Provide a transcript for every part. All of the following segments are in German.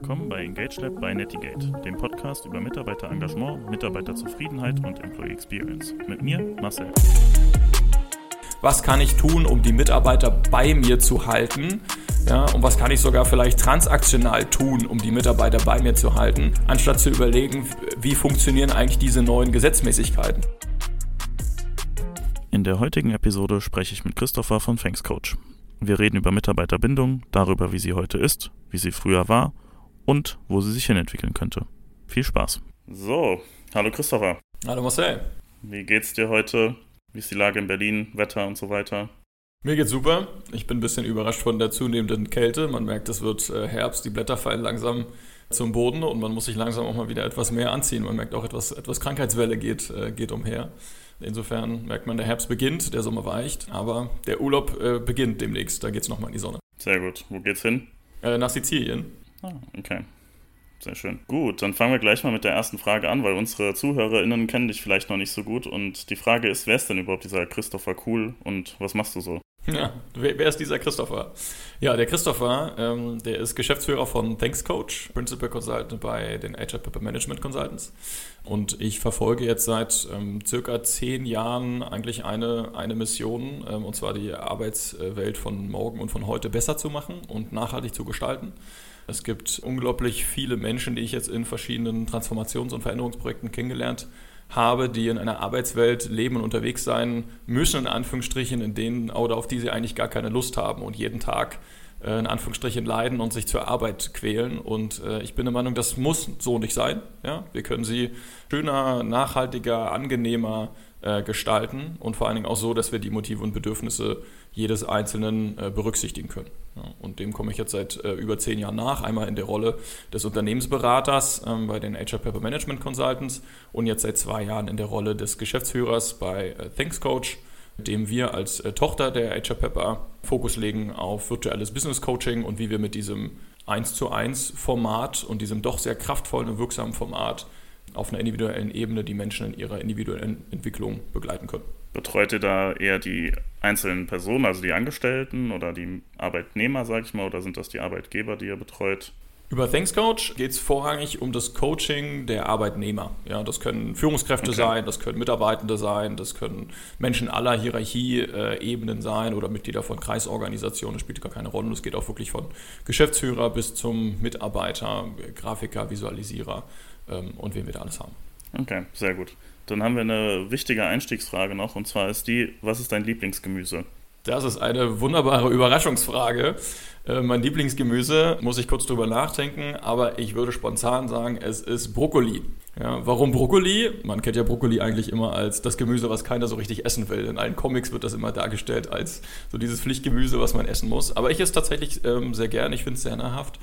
Willkommen bei Engage Lab bei Netigate, dem Podcast über Mitarbeiterengagement, Mitarbeiterzufriedenheit und Employee Experience. Mit mir, Marcel. Was kann ich tun, um die Mitarbeiter bei mir zu halten? Ja, und was kann ich sogar vielleicht transaktional tun, um die Mitarbeiter bei mir zu halten, anstatt zu überlegen, wie funktionieren eigentlich diese neuen Gesetzmäßigkeiten? In der heutigen Episode spreche ich mit Christopher von Thanks Coach. Wir reden über Mitarbeiterbindung, darüber, wie sie heute ist, wie sie früher war und wo sie sich hinentwickeln könnte. Viel Spaß. So, hallo Christopher. Hallo Marcel. Wie geht's dir heute? Wie ist die Lage in Berlin, Wetter und so weiter? Mir geht's super. Ich bin ein bisschen überrascht von der zunehmenden Kälte. Man merkt, es wird äh, Herbst, die Blätter fallen langsam zum Boden und man muss sich langsam auch mal wieder etwas mehr anziehen. Man merkt auch, etwas, etwas Krankheitswelle geht, äh, geht umher. Insofern merkt man, der Herbst beginnt, der Sommer weicht, aber der Urlaub äh, beginnt demnächst. Da geht es nochmal in die Sonne. Sehr gut. Wo geht's hin? Äh, nach Sizilien. Ah, okay. Sehr schön. Gut, dann fangen wir gleich mal mit der ersten Frage an, weil unsere ZuhörerInnen kennen dich vielleicht noch nicht so gut. Und die Frage ist, wer ist denn überhaupt dieser Christopher Cool und was machst du so? Ja, wer, wer, ist dieser Christopher? Ja, der Christopher, ähm, der ist Geschäftsführer von Thanks Coach, Principal Consultant bei den HR Pepper Management Consultants. Und ich verfolge jetzt seit ähm, circa zehn Jahren eigentlich eine, eine Mission, ähm, und zwar die Arbeitswelt von morgen und von heute besser zu machen und nachhaltig zu gestalten. Es gibt unglaublich viele Menschen, die ich jetzt in verschiedenen Transformations- und Veränderungsprojekten kennengelernt habe die in einer Arbeitswelt leben und unterwegs sein müssen, in Anführungsstrichen, in denen oder auf die sie eigentlich gar keine Lust haben und jeden Tag äh, in Anführungsstrichen leiden und sich zur Arbeit quälen. Und äh, ich bin der Meinung, das muss so nicht sein. Ja? Wir können sie schöner, nachhaltiger, angenehmer äh, gestalten und vor allen Dingen auch so, dass wir die Motive und Bedürfnisse jedes Einzelnen äh, berücksichtigen können. Und dem komme ich jetzt seit äh, über zehn Jahren nach, einmal in der Rolle des Unternehmensberaters ähm, bei den HR Pepper Management Consultants und jetzt seit zwei Jahren in der Rolle des Geschäftsführers bei äh, Thanks Coach, dem wir als äh, Tochter der HR Pepper Fokus legen auf virtuelles Business Coaching und wie wir mit diesem 1 zu 1 Format und diesem doch sehr kraftvollen und wirksamen Format auf einer individuellen Ebene die Menschen in ihrer individuellen Entwicklung begleiten können. Betreut ihr da eher die einzelnen Personen, also die Angestellten oder die Arbeitnehmer, sage ich mal, oder sind das die Arbeitgeber, die ihr betreut? Über Thanks Coach geht es vorrangig um das Coaching der Arbeitnehmer. Ja, das können Führungskräfte okay. sein, das können Mitarbeitende sein, das können Menschen aller Hierarchieebenen sein oder Mitglieder von Kreisorganisationen. Das spielt gar keine Rolle. Es geht auch wirklich von Geschäftsführer bis zum Mitarbeiter, Grafiker, Visualisierer ähm, und wen wir da alles haben. Okay, sehr gut. Dann haben wir eine wichtige Einstiegsfrage noch und zwar ist die, was ist dein Lieblingsgemüse? Das ist eine wunderbare Überraschungsfrage. Äh, mein Lieblingsgemüse, muss ich kurz drüber nachdenken, aber ich würde spontan sagen, es ist Brokkoli. Ja, warum Brokkoli? Man kennt ja Brokkoli eigentlich immer als das Gemüse, was keiner so richtig essen will. In allen Comics wird das immer dargestellt als so dieses Pflichtgemüse, was man essen muss. Aber ich esse tatsächlich ähm, sehr gern, ich finde es sehr nahrhaft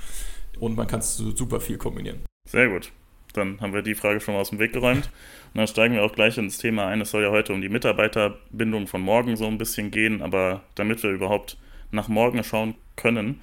und man kann es super viel kombinieren. Sehr gut dann haben wir die Frage schon mal aus dem Weg geräumt. Und dann steigen wir auch gleich ins Thema ein. Es soll ja heute um die Mitarbeiterbindung von morgen so ein bisschen gehen, aber damit wir überhaupt nach morgen schauen können,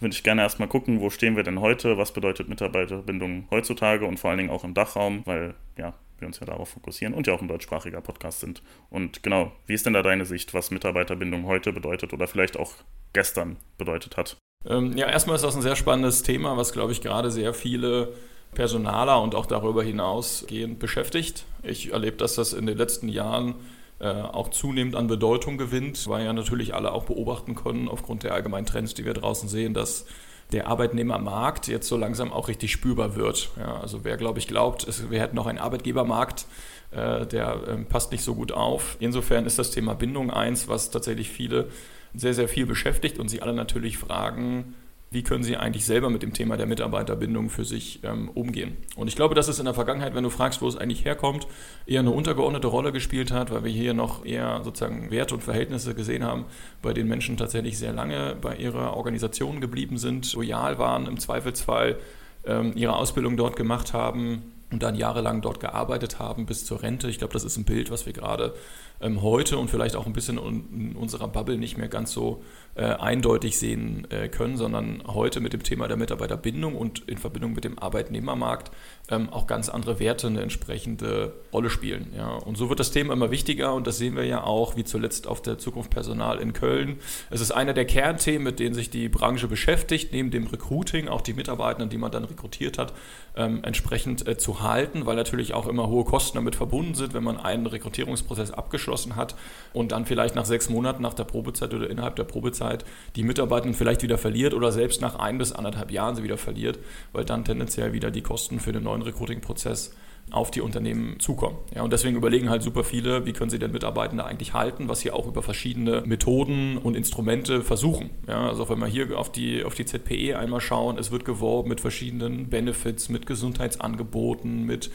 würde ich gerne erstmal gucken, wo stehen wir denn heute, was bedeutet Mitarbeiterbindung heutzutage und vor allen Dingen auch im Dachraum, weil ja, wir uns ja darauf fokussieren und ja auch ein deutschsprachiger Podcast sind. Und genau, wie ist denn da deine Sicht, was Mitarbeiterbindung heute bedeutet oder vielleicht auch gestern bedeutet hat? Ähm, ja, erstmal ist das ein sehr spannendes Thema, was, glaube ich, gerade sehr viele Personaler und auch darüber hinausgehend beschäftigt. Ich erlebe, dass das in den letzten Jahren äh, auch zunehmend an Bedeutung gewinnt, weil ja natürlich alle auch beobachten können, aufgrund der allgemeinen Trends, die wir draußen sehen, dass der Arbeitnehmermarkt jetzt so langsam auch richtig spürbar wird. Ja, also wer, glaube ich, glaubt, es, wir hätten noch einen Arbeitgebermarkt, äh, der äh, passt nicht so gut auf. Insofern ist das Thema Bindung eins, was tatsächlich viele sehr, sehr viel beschäftigt und sie alle natürlich fragen, wie können sie eigentlich selber mit dem Thema der Mitarbeiterbindung für sich ähm, umgehen. Und ich glaube, dass es in der Vergangenheit, wenn du fragst, wo es eigentlich herkommt, eher eine untergeordnete Rolle gespielt hat, weil wir hier noch eher sozusagen Werte und Verhältnisse gesehen haben, bei denen Menschen tatsächlich sehr lange bei ihrer Organisation geblieben sind, loyal waren, im Zweifelsfall ähm, ihre Ausbildung dort gemacht haben und dann jahrelang dort gearbeitet haben bis zur Rente. Ich glaube, das ist ein Bild, was wir gerade ähm, heute und vielleicht auch ein bisschen in unserer Bubble nicht mehr ganz so äh, eindeutig sehen äh, können, sondern heute mit dem Thema der Mitarbeiterbindung und in Verbindung mit dem Arbeitnehmermarkt ähm, auch ganz andere Werte eine entsprechende Rolle spielen. Ja. Und so wird das Thema immer wichtiger und das sehen wir ja auch, wie zuletzt auf der Zukunft Personal in Köln. Es ist einer der Kernthemen, mit denen sich die Branche beschäftigt, neben dem Recruiting, auch die Mitarbeiter, die man dann rekrutiert hat, ähm, entsprechend äh, zu halten, weil natürlich auch immer hohe Kosten damit verbunden sind, wenn man einen Rekrutierungsprozess abgeschlossen hat und dann vielleicht nach sechs Monaten nach der Probezeit oder innerhalb der Probezeit Zeit die Mitarbeitenden vielleicht wieder verliert oder selbst nach ein bis anderthalb Jahren sie wieder verliert, weil dann tendenziell wieder die Kosten für den neuen Recruiting-Prozess auf die Unternehmen zukommen. Ja, und deswegen überlegen halt super viele, wie können sie denn Mitarbeitende eigentlich halten, was sie auch über verschiedene Methoden und Instrumente versuchen. Ja, also wenn wir hier auf die, auf die ZPE einmal schauen, es wird geworben mit verschiedenen Benefits, mit Gesundheitsangeboten, mit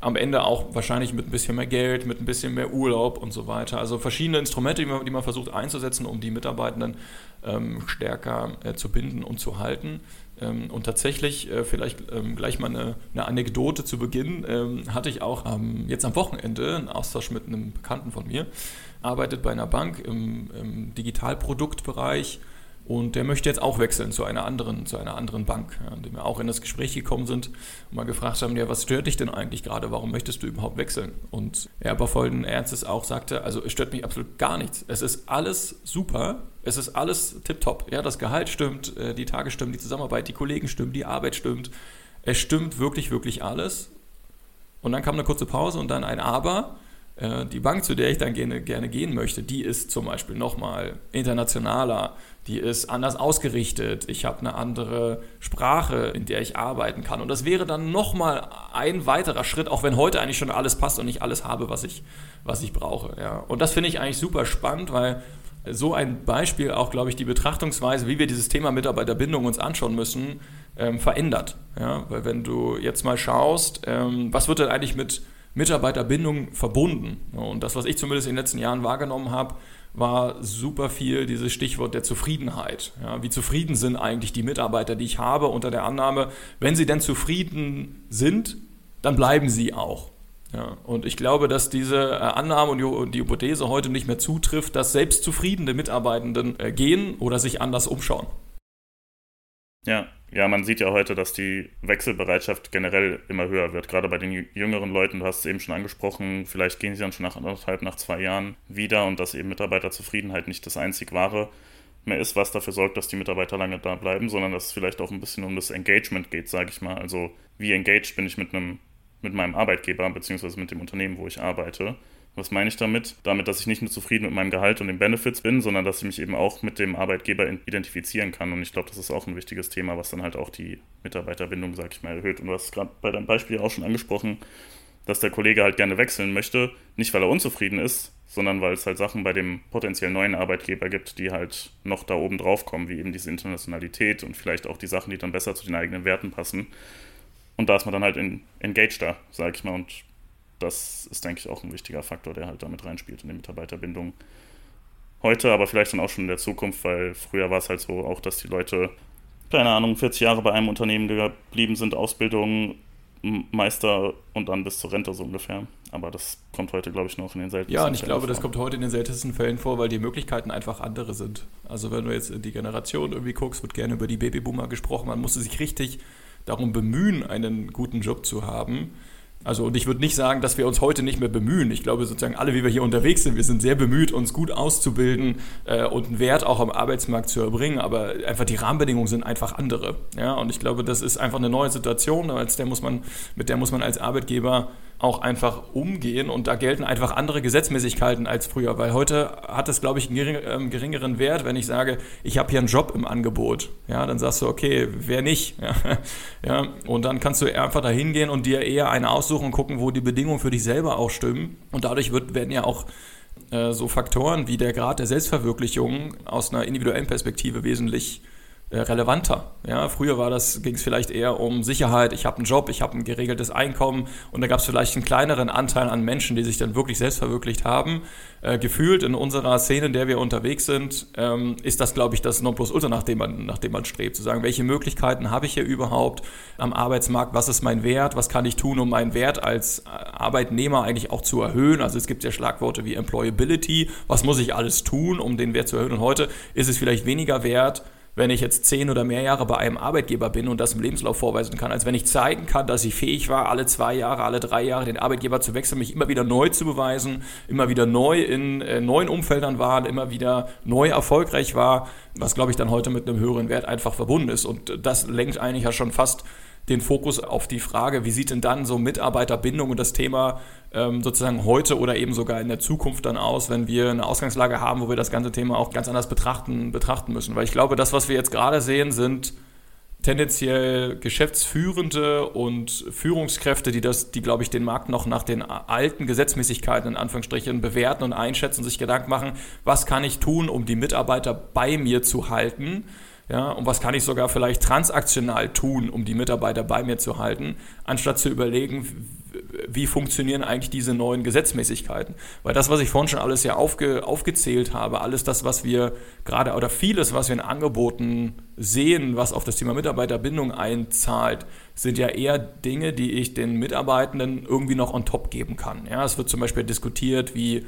am Ende auch wahrscheinlich mit ein bisschen mehr Geld, mit ein bisschen mehr Urlaub und so weiter. Also verschiedene Instrumente, die man, die man versucht einzusetzen, um die Mitarbeitenden ähm, stärker äh, zu binden und zu halten. Ähm, und tatsächlich, äh, vielleicht ähm, gleich mal eine, eine, Anekdote zu Beginn, ähm, hatte ich auch jetzt am Wochenende einen Austausch mit einem Bekannten von mir, arbeitet bei einer Bank im, im Digitalproduktbereich und der möchte jetzt auch wechseln zu einer anderen, zu einer anderen Bank, ja, indem wir auch in das Gespräch gekommen sind und mal gefragt haben, ja, was stört dich denn eigentlich gerade? Warum möchtest du überhaupt wechseln? Und er aber vollen Ernstes auch sagte, also es stört mich absolut gar nichts. Es ist alles super, es ist alles tipptopp. Ja, das Gehalt stimmt, äh, die Tage stimmen, die Zusammenarbeit, die Kollegen stimmen, die Arbeit stimmt. Es stimmt wirklich, wirklich alles. Und dann kam eine kurze Pause und dann ein Aber. Äh, die Bank, zu der ich dann gerne, gerne gehen möchte, die ist zum Beispiel nochmal internationaler, die ist anders ausgerichtet, ich habe eine andere Sprache, in der ich arbeiten kann. Und das wäre dann nochmal ein weiterer Schritt, auch wenn heute eigentlich schon alles passt und ich alles habe, was ich, was ich brauche. Ja. Und das finde ich eigentlich super spannend, weil so ein Beispiel auch, glaube ich, die Betrachtungsweise, wie wir dieses Thema Mitarbeiterbindung uns anschauen müssen, ähm, verändert. Ja. Weil wenn du jetzt mal schaust, ähm, was wird denn eigentlich mit Mitarbeiterbindung verbunden? Und das, was ich zumindest in den letzten Jahren wahrgenommen habe, war super viel dieses Stichwort der Zufriedenheit. Ja, wie zufrieden sind eigentlich die Mitarbeiter, die ich habe, unter der Annahme, wenn sie denn zufrieden sind, dann bleiben sie auch. Ja, und ich glaube, dass diese äh, Annahme und die Hypothese heute nicht mehr zutrifft, dass selbst zufriedene Mitarbeitenden äh, gehen oder sich anders umschauen. Ja, ja, man sieht ja heute, dass die Wechselbereitschaft generell immer höher wird. Gerade bei den jüngeren Leuten, du hast es eben schon angesprochen, vielleicht gehen sie dann schon nach anderthalb, nach zwei Jahren wieder und dass eben Mitarbeiterzufriedenheit nicht das einzig wahre mehr ist, was dafür sorgt, dass die Mitarbeiter lange da bleiben, sondern dass es vielleicht auch ein bisschen um das Engagement geht, sage ich mal. Also wie engaged bin ich mit einem mit meinem Arbeitgeber beziehungsweise mit dem Unternehmen, wo ich arbeite. Was meine ich damit? Damit, dass ich nicht nur zufrieden mit meinem Gehalt und den Benefits bin, sondern dass ich mich eben auch mit dem Arbeitgeber identifizieren kann. Und ich glaube, das ist auch ein wichtiges Thema, was dann halt auch die Mitarbeiterbindung, sag ich mal, erhöht. Und du hast gerade bei deinem Beispiel auch schon angesprochen, dass der Kollege halt gerne wechseln möchte, nicht weil er unzufrieden ist, sondern weil es halt Sachen bei dem potenziell neuen Arbeitgeber gibt, die halt noch da oben drauf kommen, wie eben diese Internationalität und vielleicht auch die Sachen, die dann besser zu den eigenen Werten passen. Und da ist man dann halt engaged da, sag ich mal, und das ist, denke ich, auch ein wichtiger Faktor, der halt damit reinspielt in die Mitarbeiterbindung. Heute, aber vielleicht dann auch schon in der Zukunft, weil früher war es halt so auch, dass die Leute, keine Ahnung, 40 Jahre bei einem Unternehmen geblieben sind, Ausbildung, Meister und dann bis zur Rente so ungefähr. Aber das kommt heute, glaube ich, noch in den seltensten Fällen. Ja, und ich Fällen glaube, vor. das kommt heute in den seltensten Fällen vor, weil die Möglichkeiten einfach andere sind. Also wenn du jetzt in die Generation irgendwie guckst, wird gerne über die Babyboomer gesprochen, man musste sich richtig darum bemühen, einen guten Job zu haben. Also und ich würde nicht sagen, dass wir uns heute nicht mehr bemühen. Ich glaube sozusagen alle, wie wir hier unterwegs sind, wir sind sehr bemüht, uns gut auszubilden äh, und einen Wert auch am Arbeitsmarkt zu erbringen. Aber einfach die Rahmenbedingungen sind einfach andere. Ja, und ich glaube, das ist einfach eine neue Situation, als der muss man, mit der muss man als Arbeitgeber auch einfach umgehen und da gelten einfach andere Gesetzmäßigkeiten als früher, weil heute hat es, glaube ich, einen ähm, geringeren Wert, wenn ich sage, ich habe hier einen Job im Angebot. Ja, dann sagst du, okay, wer nicht? Ja, ja, und dann kannst du einfach da hingehen und dir eher eine aussuchen und gucken, wo die Bedingungen für dich selber auch stimmen. Und dadurch wird, werden ja auch äh, so Faktoren wie der Grad der Selbstverwirklichung aus einer individuellen Perspektive wesentlich relevanter. Ja, früher war das, ging es vielleicht eher um Sicherheit, ich habe einen Job, ich habe ein geregeltes Einkommen und da gab es vielleicht einen kleineren Anteil an Menschen, die sich dann wirklich selbst verwirklicht haben. Äh, gefühlt in unserer Szene, in der wir unterwegs sind, ähm, ist das, glaube ich, das Nonplusultra, nach dem man, nach dem man strebt. Zu sagen, welche Möglichkeiten habe ich hier überhaupt am Arbeitsmarkt, was ist mein Wert, was kann ich tun, um meinen Wert als Arbeitnehmer eigentlich auch zu erhöhen. Also es gibt ja Schlagworte wie Employability, was muss ich alles tun, um den Wert zu erhöhen. Und heute ist es vielleicht weniger wert, wenn ich jetzt zehn oder mehr Jahre bei einem Arbeitgeber bin und das im Lebenslauf vorweisen kann, als wenn ich zeigen kann, dass ich fähig war, alle zwei Jahre, alle drei Jahre den Arbeitgeber zu wechseln, mich immer wieder neu zu beweisen, immer wieder neu in äh, neuen Umfeldern war, immer wieder neu erfolgreich war, was glaube ich dann heute mit einem höheren Wert einfach verbunden ist. Und das lenkt eigentlich ja schon fast den Fokus auf die Frage, wie sieht denn dann so Mitarbeiterbindung und das Thema ähm, sozusagen heute oder eben sogar in der Zukunft dann aus, wenn wir eine Ausgangslage haben, wo wir das ganze Thema auch ganz anders betrachten, betrachten müssen. Weil ich glaube, das, was wir jetzt gerade sehen, sind tendenziell Geschäftsführende und Führungskräfte, die das, die, glaube ich, den Markt noch nach den alten Gesetzmäßigkeiten in Anführungsstrichen bewerten und einschätzen, sich Gedanken machen, was kann ich tun, um die Mitarbeiter bei mir zu halten ja, und was kann ich sogar vielleicht transaktional tun, um die Mitarbeiter bei mir zu halten, anstatt zu überlegen, wie funktionieren eigentlich diese neuen Gesetzmäßigkeiten. Weil das, was ich vorhin schon alles ja aufge, aufgezählt habe, alles das, was wir gerade oder vieles, was wir in Angeboten sehen, was auf das Thema Mitarbeiterbindung einzahlt, sind ja eher Dinge, die ich den Mitarbeitenden irgendwie noch on top geben kann. Ja, es wird zum Beispiel diskutiert, wie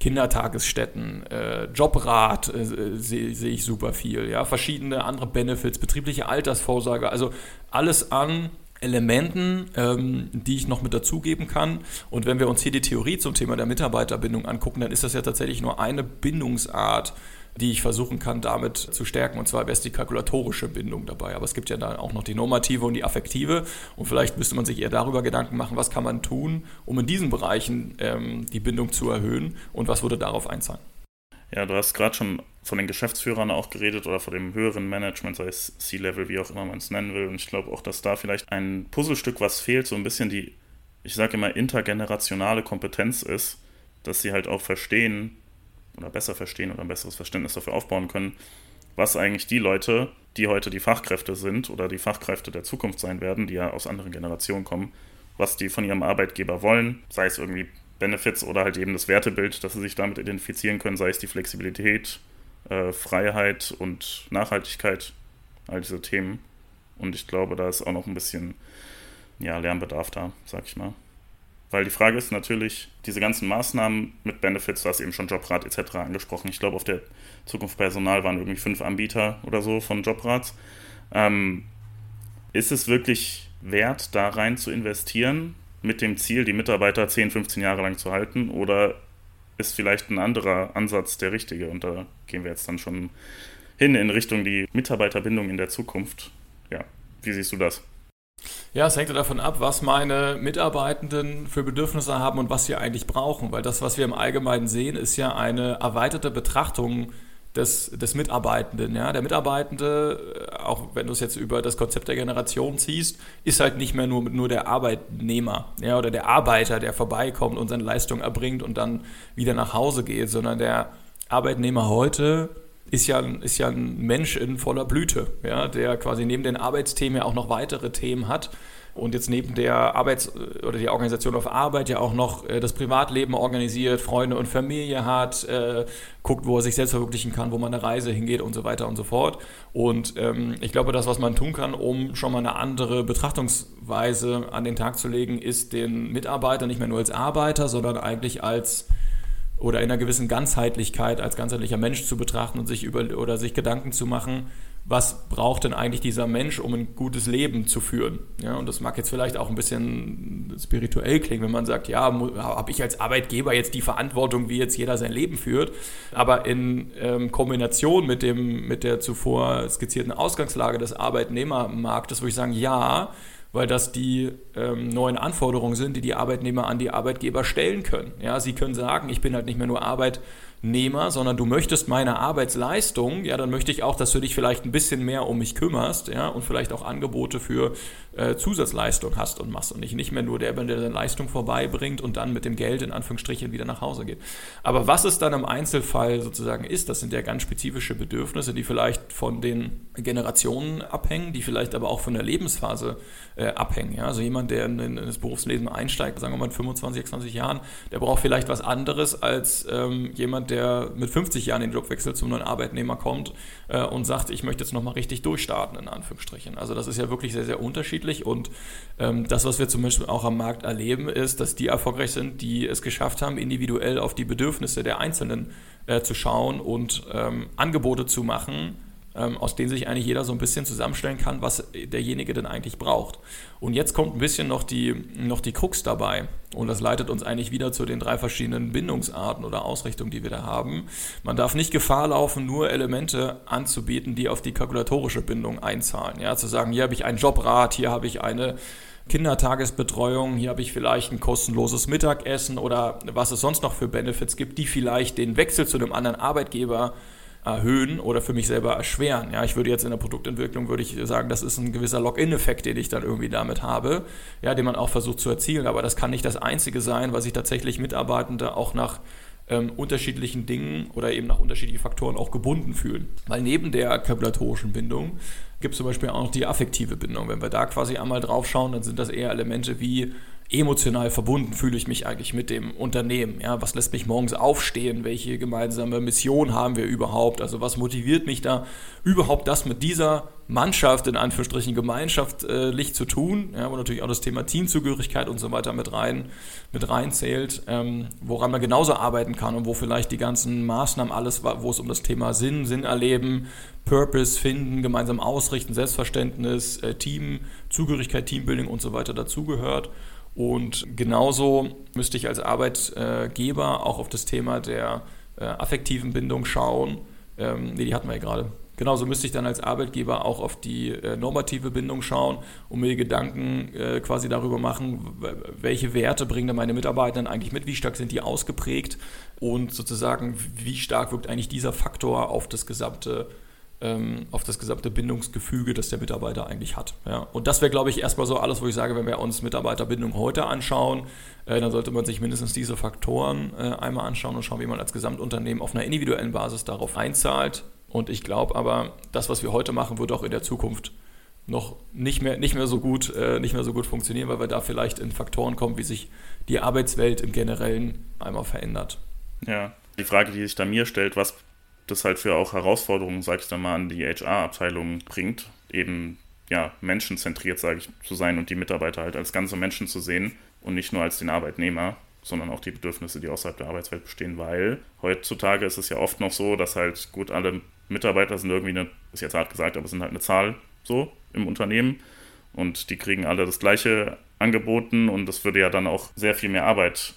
Kindertagesstätten, äh, Jobrat äh, sehe seh ich super viel, ja, verschiedene andere Benefits, betriebliche Altersvorsorge, also alles an Elementen, ähm, die ich noch mit dazugeben kann. Und wenn wir uns hier die Theorie zum Thema der Mitarbeiterbindung angucken, dann ist das ja tatsächlich nur eine Bindungsart, die ich versuchen kann, damit zu stärken. Und zwar wäre es die kalkulatorische Bindung dabei. Aber es gibt ja dann auch noch die normative und die affektive. Und vielleicht müsste man sich eher darüber Gedanken machen, was kann man tun, um in diesen Bereichen ähm, die Bindung zu erhöhen und was würde darauf einzahlen. Ja, du hast gerade schon von den Geschäftsführern auch geredet oder von dem höheren Management, sei es C-Level, wie auch immer man es nennen will. Und ich glaube auch, dass da vielleicht ein Puzzlestück, was fehlt, so ein bisschen die, ich sage immer, intergenerationale Kompetenz ist, dass sie halt auch verstehen, oder besser verstehen oder ein besseres Verständnis dafür aufbauen können, was eigentlich die Leute, die heute die Fachkräfte sind oder die Fachkräfte der Zukunft sein werden, die ja aus anderen Generationen kommen, was die von ihrem Arbeitgeber wollen, sei es irgendwie Benefits oder halt eben das Wertebild, dass sie sich damit identifizieren können, sei es die Flexibilität, äh, Freiheit und Nachhaltigkeit, all diese Themen. Und ich glaube, da ist auch noch ein bisschen ja, Lernbedarf da, sag ich mal. Weil die Frage ist natürlich, diese ganzen Maßnahmen mit Benefits, du hast eben schon Jobrat etc. angesprochen. Ich glaube, auf der Zukunft Personal waren irgendwie fünf Anbieter oder so von Jobrats. Ähm, ist es wirklich wert, da rein zu investieren, mit dem Ziel, die Mitarbeiter 10, 15 Jahre lang zu halten? Oder ist vielleicht ein anderer Ansatz der richtige? Und da gehen wir jetzt dann schon hin in Richtung die Mitarbeiterbindung in der Zukunft. Ja, wie siehst du das? Ja, es hängt davon ab, was meine Mitarbeitenden für Bedürfnisse haben und was sie eigentlich brauchen. Weil das, was wir im Allgemeinen sehen, ist ja eine erweiterte Betrachtung des, des Mitarbeitenden. Ja? Der Mitarbeitende, äh, auch wenn du es jetzt über das Konzept der Generation ziehst, ist halt nicht mehr nur, nur der Arbeitnehmer ja? oder der Arbeiter, der vorbeikommt und seine Leistung erbringt und dann wieder nach Hause geht, sondern der Arbeitnehmer heute ist ja, ist ja ein Mensch in voller Blüte, ja, der quasi neben den Arbeitsthemen ja auch noch weitere Themen hat und jetzt neben der Arbeits- oder der Organisation auf Arbeit ja auch noch äh, das Privatleben organisiert, Freunde und Familie hat, äh, guckt, wo er sich selbst verwirklichen kann, wo man eine Reise hingeht und so weiter und so fort. Und ähm, ich glaube, das, was man tun kann, um schon mal eine andere Betrachtungsweise an den Tag zu legen, ist den Mitarbeiter nicht mehr nur als Arbeiter, sondern eigentlich als oder in einer gewissen Ganzheitlichkeit als ganzheitlicher Mensch zu betrachten und sich über oder sich Gedanken zu machen, was braucht denn eigentlich dieser Mensch, um ein gutes Leben zu führen? Ja, und das mag jetzt vielleicht auch ein bisschen spirituell klingen, wenn man sagt, ja, habe ich als Arbeitgeber jetzt die Verantwortung, wie jetzt jeder sein Leben führt. Aber in ähm, Kombination mit, dem, mit der zuvor skizzierten Ausgangslage des Arbeitnehmermarktes würde ich sagen, ja, weil das die ähm, neuen Anforderungen sind, die die Arbeitnehmer an die Arbeitgeber stellen können. Ja, sie können sagen, ich bin halt nicht mehr nur Arbeit, Arbeitnehmer, sondern du möchtest meine Arbeitsleistung, ja, dann möchte ich auch, dass du dich vielleicht ein bisschen mehr um mich kümmerst, ja, und vielleicht auch Angebote für äh, Zusatzleistung hast und machst und nicht, nicht mehr nur der, der deine Leistung vorbeibringt und dann mit dem Geld in Anführungsstrichen wieder nach Hause geht. Aber was es dann im Einzelfall sozusagen ist, das sind ja ganz spezifische Bedürfnisse, die vielleicht von den Generationen abhängen, die vielleicht aber auch von der Lebensphase äh, abhängen. Ja? Also jemand, der in, in, das Berufsleben einsteigt, sagen wir mal in 25, 26 Jahren, der braucht vielleicht was anderes als ähm, jemand, der mit 50 Jahren den Job wechselt, zum neuen Arbeitnehmer kommt äh, und sagt, ich möchte jetzt nochmal richtig durchstarten, in Anführungsstrichen. Also das ist ja wirklich sehr, sehr unterschiedlich und ähm, das, was wir zum Beispiel auch am Markt erleben, ist, dass die erfolgreich sind, die es geschafft haben, individuell auf die Bedürfnisse der Einzelnen äh, zu schauen und ähm, Angebote zu machen, aus denen sich eigentlich jeder so ein bisschen zusammenstellen kann, was derjenige denn eigentlich braucht. Und jetzt kommt ein bisschen noch die, noch die Krux dabei. Und das leitet uns eigentlich wieder zu den drei verschiedenen Bindungsarten oder Ausrichtungen, die wir da haben. Man darf nicht Gefahr laufen, nur Elemente anzubieten, die auf die kalkulatorische Bindung einzahlen. Ja, zu sagen, hier habe ich einen Jobrat, hier habe ich eine Kindertagesbetreuung, hier habe ich vielleicht ein kostenloses Mittagessen oder was es sonst noch für Benefits gibt, die vielleicht den Wechsel zu einem anderen Arbeitgeber erhöhen oder für mich selber erschweren. Ja, ich würde jetzt in der Produktentwicklung würde ich sagen, das ist ein gewisser Login-Effekt, den ich dann irgendwie damit habe, ja, den man auch versucht zu erzielen. Aber das kann nicht das Einzige sein, was ich tatsächlich Mitarbeitende auch nach ähm, unterschiedlichen Dingen oder eben nach unterschiedlichen Faktoren auch gebunden fühlen. Weil neben der kalkulatorischen Bindung gibt es zum Beispiel auch noch die affektive Bindung. Wenn wir da quasi einmal drauf schauen, dann sind das eher Elemente wie emotional verbunden fühle ich mich eigentlich mit dem Unternehmen? Ja, was lässt mich morgens aufstehen? Welche gemeinsame Mission haben wir überhaupt? Also was motiviert mich da überhaupt das mit dieser Mannschaft in Anführungsstrichen gemeinschaftlich zu tun? Ja, wo natürlich auch das Thema Teamzugehörigkeit und so weiter mit rein mit reinzählt, ähm, woran man genauso arbeiten kann und wo vielleicht die ganzen Maßnahmen alles, wo es um das Thema Sinn, Sinn erleben, Purpose finden, gemeinsam ausrichten, Selbstverständnis, äh, Team, Zugehörigkeit, Teambuilding und so weiter dazugehört. Und genauso müsste ich als Arbeitgeber auch auf das Thema der äh, affektiven Bindung schauen. Ähm, nee, die hatten wir ja gerade. Genauso müsste ich dann als Arbeitgeber auch auf die äh, normative Bindung schauen und mir Gedanken äh, quasi darüber machen, welche Werte bringen meine Mitarbeiter eigentlich mit, wie stark sind die ausgeprägt und sozusagen, wie stark wirkt eigentlich dieser Faktor auf das gesamte auf das gesamte Bindungsgefüge, das der Mitarbeiter eigentlich hat. Ja. Und das wäre, glaube ich, erstmal so alles, wo ich sage, wenn wir uns Mitarbeiterbindung heute anschauen, äh, dann sollte man sich mindestens diese Faktoren äh, einmal anschauen und schauen, wie man als Gesamtunternehmen auf einer individuellen Basis darauf einzahlt. Und ich glaube aber, das, was wir heute machen, wird auch in der Zukunft noch nicht mehr, nicht mehr so gut, äh, nicht mehr so gut funktionieren, weil wir da vielleicht in Faktoren kommen, wie sich die Arbeitswelt im Generellen einmal verändert. Ja, die Frage, die sich da mir stellt, was das halt für auch Herausforderungen, sag ich dann mal, an die HR-Abteilung bringt, eben ja, menschenzentriert, sage ich, zu sein und die Mitarbeiter halt als ganze Menschen zu sehen und nicht nur als den Arbeitnehmer, sondern auch die Bedürfnisse, die außerhalb der Arbeitswelt bestehen, weil heutzutage ist es ja oft noch so, dass halt gut alle Mitarbeiter sind irgendwie eine, ist jetzt hart gesagt, aber sind halt eine Zahl so im Unternehmen und die kriegen alle das gleiche angeboten und das würde ja dann auch sehr viel mehr Arbeit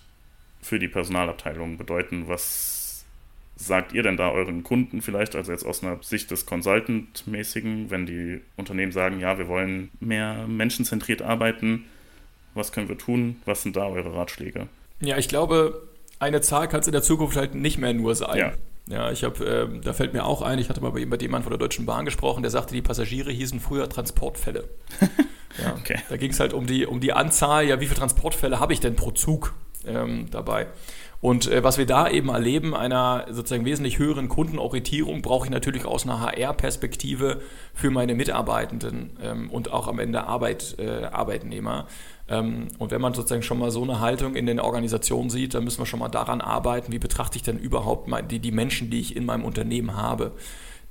für die Personalabteilung bedeuten, was sagt ihr denn da euren Kunden vielleicht, also jetzt aus einer Sicht des Consultant-mäßigen, wenn die Unternehmen sagen, ja, wir wollen mehr menschenzentriert arbeiten, was können wir tun? Was sind da eure Ratschläge? Ja, ich glaube, eine Zahl kann es in der Zukunft halt nicht mehr nur sein. Ja. Ja, ich habe, äh, da fällt mir auch ein, ich hatte mal bei jemandem von der Deutschen Bahn gesprochen, der sagte, die Passagiere hießen früher Transportfälle. ja, okay. Da ging es halt um die, um die Anzahl, ja, wie viele Transportfälle habe ich denn pro Zug ähm, dabei? Und äh, was wir da eben erleben, einer sozusagen wesentlich höheren Kundenorientierung, brauche ich natürlich aus einer HR-Perspektive für meine Mitarbeitenden ähm, und auch am Ende Arbeit, äh, Arbeitnehmer. Ähm, und wenn man sozusagen schon mal so eine Haltung in den Organisationen sieht, dann müssen wir schon mal daran arbeiten, wie betrachte ich denn überhaupt die, die Menschen, die ich in meinem Unternehmen habe.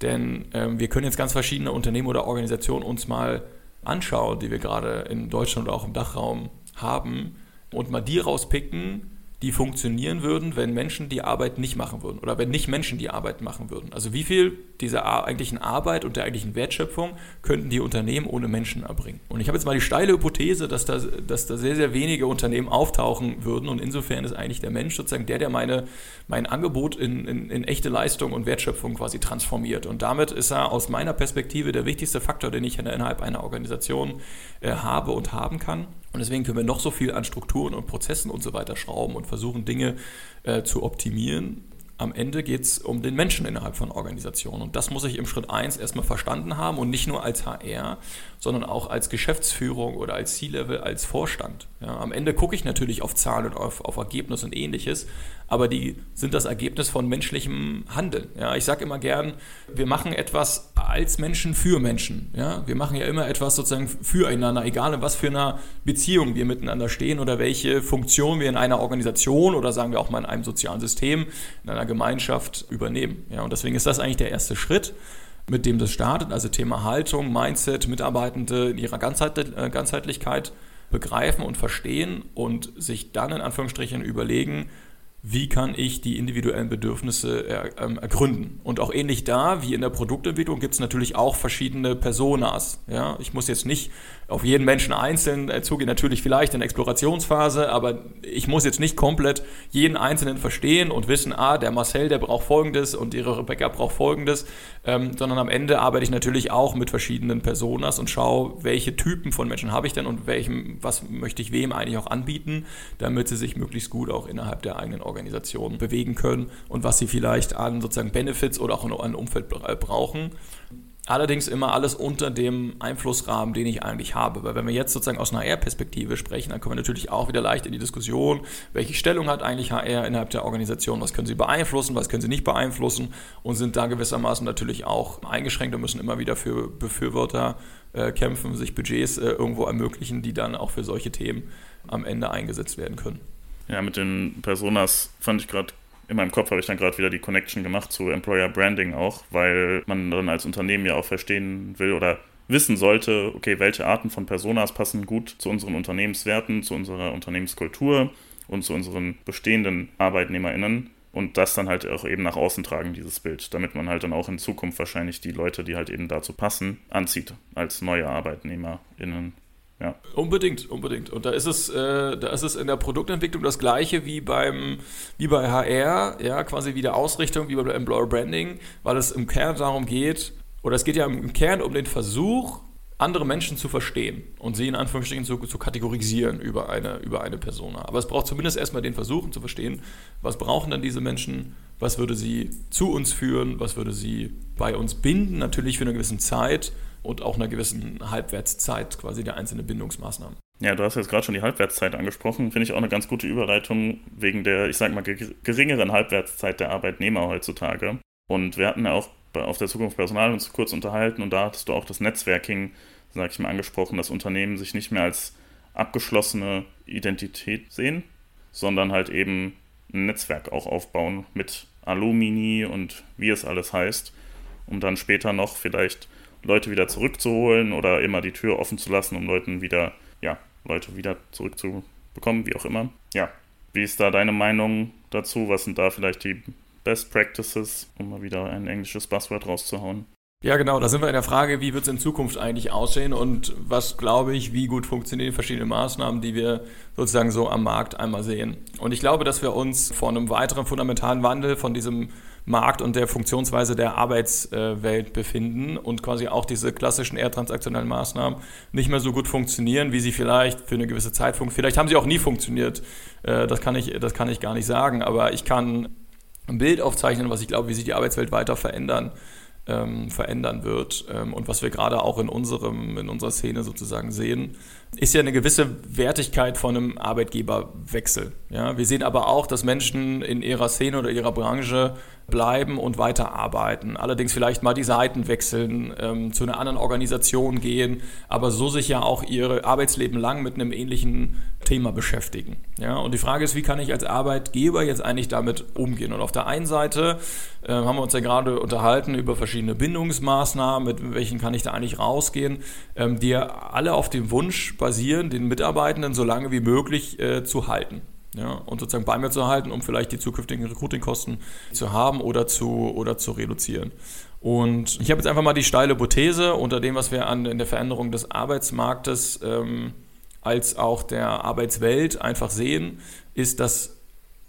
Denn ähm, wir können jetzt ganz verschiedene Unternehmen oder Organisationen uns mal anschauen, die wir gerade in Deutschland oder auch im Dachraum haben und mal die rauspicken, die funktionieren würden, wenn Menschen die Arbeit nicht machen würden oder wenn nicht Menschen die Arbeit machen würden. Also wie viel dieser eigentlichen Arbeit und der eigentlichen Wertschöpfung könnten die Unternehmen ohne Menschen erbringen? Und ich habe jetzt mal die steile Hypothese, dass da, dass da sehr, sehr wenige Unternehmen auftauchen würden und insofern ist eigentlich der Mensch sozusagen der, der meine, mein Angebot in, in, in echte Leistung und Wertschöpfung quasi transformiert. Und damit ist er aus meiner Perspektive der wichtigste Faktor, den ich innerhalb einer Organisation äh, habe und haben kann. Und deswegen können wir noch so viel an Strukturen und Prozessen und so weiter schrauben und versuchen, Dinge äh, zu optimieren. am Ende geht es um den Menschen innerhalb von Organisationen. Und das muss ich im Schritt 1 erstmal verstanden haben und nicht nur als HR, sondern auch als Geschäftsführung oder als C-Level, als Vorstand. Ja, am Ende gucke ich natürlich auf Zahlen und auf, auf Ergebnis und ähnliches, aber die sind das Ergebnis von menschlichem Handeln. Ja, ich sage immer gern, wir machen etwas als Menschen für Menschen. Ja, wir machen ja immer etwas sozusagen füreinander, egal in was für einer Beziehung wir miteinander stehen oder welche Funktion wir in einer Organisation oder sagen wir auch mal in einem sozialen System, in einer Gemeinschaft übernehmen. Ja, und deswegen ist das eigentlich der erste Schritt mit dem das startet, also Thema Haltung, Mindset, Mitarbeitende in ihrer äh, Ganzheitlichkeit begreifen und verstehen und sich dann in Anführungsstrichen überlegen, wie kann ich die individuellen Bedürfnisse er, ähm, ergründen. Und auch ähnlich da wie in der Produktentwicklung gibt es natürlich auch verschiedene Personas. Ja? Ich muss jetzt nicht auf jeden Menschen einzeln äh, zugehen, natürlich vielleicht in der Explorationsphase, aber ich muss jetzt nicht komplett jeden Einzelnen verstehen und wissen, ah, der Marcel, der braucht Folgendes und ihre Rebecca braucht Folgendes, ähm, sondern am Ende arbeite ich natürlich auch mit verschiedenen Personas und schaue, welche Typen von Menschen habe ich denn und welchem, was möchte ich wem eigentlich auch anbieten, damit sie sich möglichst gut auch innerhalb der eigenen Organisation bewegen können und was sie vielleicht an sozusagen Benefits oder auch an Umfeld brauchen. Allerdings immer alles unter dem Einflussrahmen, den ich eigentlich habe. Weil wenn wir jetzt sozusagen aus einer HR-Perspektive sprechen, dann kommen wir natürlich auch wieder leicht in die Diskussion, welche Stellung hat eigentlich HR innerhalb der Organisation, was können sie beeinflussen, was können sie nicht beeinflussen und sind da gewissermaßen natürlich auch eingeschränkt und müssen immer wieder für Befürworter äh, kämpfen, sich Budgets äh, irgendwo ermöglichen, die dann auch für solche Themen am Ende eingesetzt werden können. Ja, mit den Personas fand ich gerade in meinem Kopf habe ich dann gerade wieder die Connection gemacht zu Employer Branding auch, weil man dann als Unternehmen ja auch verstehen will oder wissen sollte, okay, welche Arten von Personas passen gut zu unseren Unternehmenswerten, zu unserer Unternehmenskultur und zu unseren bestehenden ArbeitnehmerInnen und das dann halt auch eben nach außen tragen, dieses Bild, damit man halt dann auch in Zukunft wahrscheinlich die Leute, die halt eben dazu passen, anzieht als neue ArbeitnehmerInnen. Ja. Unbedingt, unbedingt. Und da ist es, äh, da ist es in der Produktentwicklung das gleiche wie beim, wie bei HR, ja, quasi wie der Ausrichtung, wie bei Employer Branding, weil es im Kern darum geht, oder es geht ja im Kern um den Versuch, andere Menschen zu verstehen und sie in Anführungsstrichen zu, zu kategorisieren über eine, über eine Persona. Aber es braucht zumindest erstmal den Versuch zu verstehen, was brauchen denn diese Menschen, was würde sie zu uns führen, was würde sie bei uns binden, natürlich für eine gewisse Zeit und auch einer gewissen Halbwertszeit quasi der einzelnen Bindungsmaßnahmen. Ja, du hast jetzt gerade schon die Halbwertszeit angesprochen. Finde ich auch eine ganz gute Überleitung wegen der, ich sag mal, geringeren Halbwertszeit der Arbeitnehmer heutzutage. Und wir hatten ja auch auf der Zukunft Personal uns kurz unterhalten und da hattest du auch das Netzwerking, sag ich mal, angesprochen, dass Unternehmen sich nicht mehr als abgeschlossene Identität sehen, sondern halt eben ein Netzwerk auch aufbauen mit Alumini und wie es alles heißt, um dann später noch vielleicht Leute wieder zurückzuholen oder immer die Tür offen zu lassen, um Leuten wieder, ja, Leute wieder zurückzubekommen, wie auch immer. Ja, wie ist da deine Meinung dazu? Was sind da vielleicht die Best Practices, um mal wieder ein englisches Buzzword rauszuhauen? Ja, genau, da sind wir in der Frage, wie wird es in Zukunft eigentlich aussehen und was glaube ich, wie gut funktionieren verschiedene Maßnahmen, die wir sozusagen so am Markt einmal sehen. Und ich glaube, dass wir uns vor einem weiteren fundamentalen Wandel von diesem Markt und der Funktionsweise der Arbeitswelt befinden und quasi auch diese klassischen eher transaktionellen Maßnahmen nicht mehr so gut funktionieren, wie sie vielleicht für eine gewisse Zeit funktionieren. Vielleicht haben sie auch nie funktioniert. Äh, das kann ich, das kann ich gar nicht sagen, aber ich kann ein Bild aufzeichnen, was ich glaube, wie sich die Arbeitswelt weiter verändern ähm, verändern wird. Ähm, und was wir gerade auch in, unserem, in unserer Szene sozusagen sehen, ist ja eine gewisse Wertigkeit von einem Arbeitgeberwechsel. Ja? Wir sehen aber auch, dass Menschen in ihrer Szene oder ihrer Branche bleiben und weiterarbeiten. Allerdings vielleicht mal die Seiten wechseln, ähm, zu einer anderen Organisation gehen, aber so sich ja auch ihr Arbeitsleben lang mit einem ähnlichen Thema beschäftigen. Ja? Und die Frage ist, wie kann ich als Arbeitgeber jetzt eigentlich damit umgehen? Und auf der einen Seite äh, haben wir uns ja gerade unterhalten über verschiedene Bindungsmaßnahmen, mit welchen kann ich da eigentlich rausgehen, ähm, die ja alle auf dem Wunsch basieren, den Mitarbeitenden so lange wie möglich äh, zu halten ja, und sozusagen bei mir zu halten, um vielleicht die zukünftigen Recruiting-Kosten zu haben oder zu, oder zu reduzieren. Und ich habe jetzt einfach mal die steile Hypothese unter dem, was wir an in der Veränderung des Arbeitsmarktes ähm, als auch der Arbeitswelt einfach sehen, ist, dass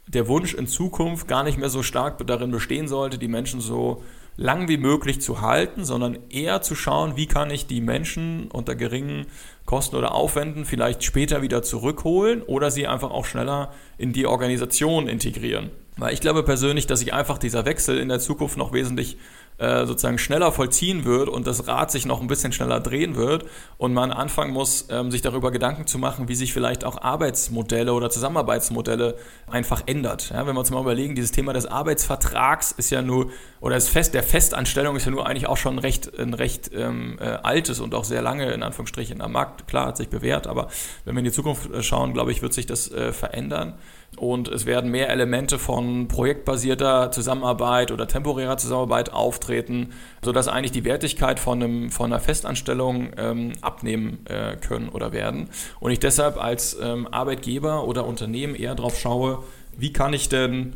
der Wunsch in Zukunft gar nicht mehr so stark darin bestehen sollte, die Menschen so lang wie möglich zu halten, sondern eher zu schauen, wie kann ich die Menschen unter geringen Kosten oder Aufwänden vielleicht später wieder zurückholen oder sie einfach auch schneller in die Organisation integrieren. Weil ich glaube persönlich, dass sich einfach dieser Wechsel in der Zukunft noch wesentlich äh, sozusagen schneller vollziehen wird und das Rad sich noch ein bisschen schneller drehen wird und man anfangen muss, ähm, sich darüber Gedanken zu machen, wie sich vielleicht auch Arbeitsmodelle oder Zusammenarbeitsmodelle einfach ändert. Ja, wenn wir uns mal überlegen, dieses Thema des Arbeitsvertrags ist ja nur, oder ist fest, der Festanstellung ist ja nur eigentlich auch schon recht, ein recht ähm, äh, altes und auch sehr lange in Anführungsstrichen am Markt. Klar, hat sich bewährt, aber wenn wir in die Zukunft äh, schauen, glaube ich, wird sich das äh, verändern und es werden mehr Elemente von projektbasierter Zusammenarbeit oder temporärer Zusammenarbeit auftreten, sodass eigentlich die Wertigkeit von, einem, von einer Festanstellung ähm, abnehmen äh, können oder werden. Und ich deshalb als ähm, Arbeitgeber oder Unternehmen eher darauf schaue, wie kann ich denn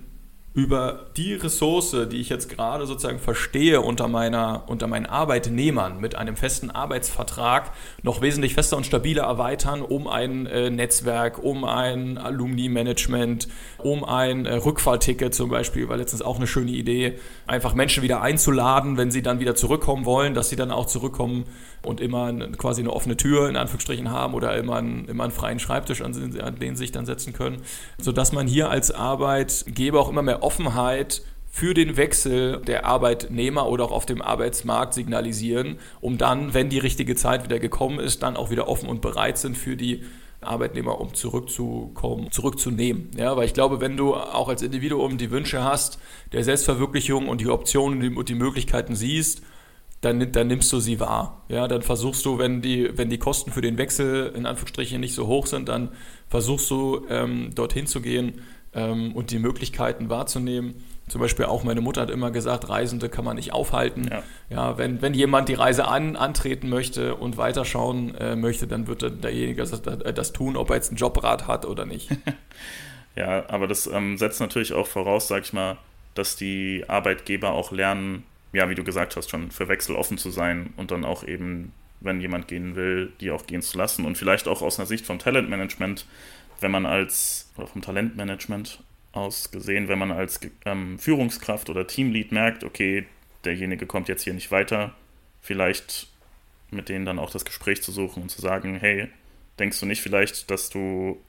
über die Ressource, die ich jetzt gerade sozusagen verstehe unter, meiner, unter meinen Arbeitnehmern mit einem festen Arbeitsvertrag noch wesentlich fester und stabiler erweitern, um ein äh, Netzwerk, um ein Alumni-Management, um ein äh, Rückfahrticket zum Beispiel, war letztens auch eine schöne Idee, einfach Menschen wieder einzuladen, wenn sie dann wieder zurückkommen wollen, dass sie dann auch zurückkommen und immer quasi eine offene Tür in Anführungsstrichen haben oder immer einen, immer einen freien Schreibtisch, an, an den sie sich dann setzen können, sodass man hier als Arbeitgeber auch immer mehr Offenheit für den Wechsel der Arbeitnehmer oder auch auf dem Arbeitsmarkt signalisieren, um dann, wenn die richtige Zeit wieder gekommen ist, dann auch wieder offen und bereit sind für die Arbeitnehmer, um zurückzukommen, zurückzunehmen. Ja, weil ich glaube, wenn du auch als Individuum die Wünsche hast, der Selbstverwirklichung und die Optionen und die Möglichkeiten siehst dann, dann nimmst du sie wahr. Ja, dann versuchst du, wenn die, wenn die Kosten für den Wechsel in Anführungsstrichen nicht so hoch sind, dann versuchst du ähm, dorthin zu gehen ähm, und die Möglichkeiten wahrzunehmen. Zum Beispiel auch meine Mutter hat immer gesagt, Reisende kann man nicht aufhalten. Ja, ja wenn, wenn jemand die Reise an, antreten möchte und weiterschauen äh, möchte, dann wird derjenige das, das, tun, ob er jetzt einen Jobrat hat oder nicht. ja, aber das ähm, setzt natürlich auch voraus, sag ich mal, dass die Arbeitgeber auch lernen, ja, wie du gesagt hast, schon für Wechsel offen zu sein und dann auch eben, wenn jemand gehen will, die auch gehen zu lassen. Und vielleicht auch aus einer Sicht vom Talentmanagement, wenn man als, oder vom Talentmanagement aus gesehen, wenn man als ähm, Führungskraft oder Teamlead merkt, okay, derjenige kommt jetzt hier nicht weiter, vielleicht mit denen dann auch das Gespräch zu suchen und zu sagen, hey, denkst du nicht vielleicht, dass du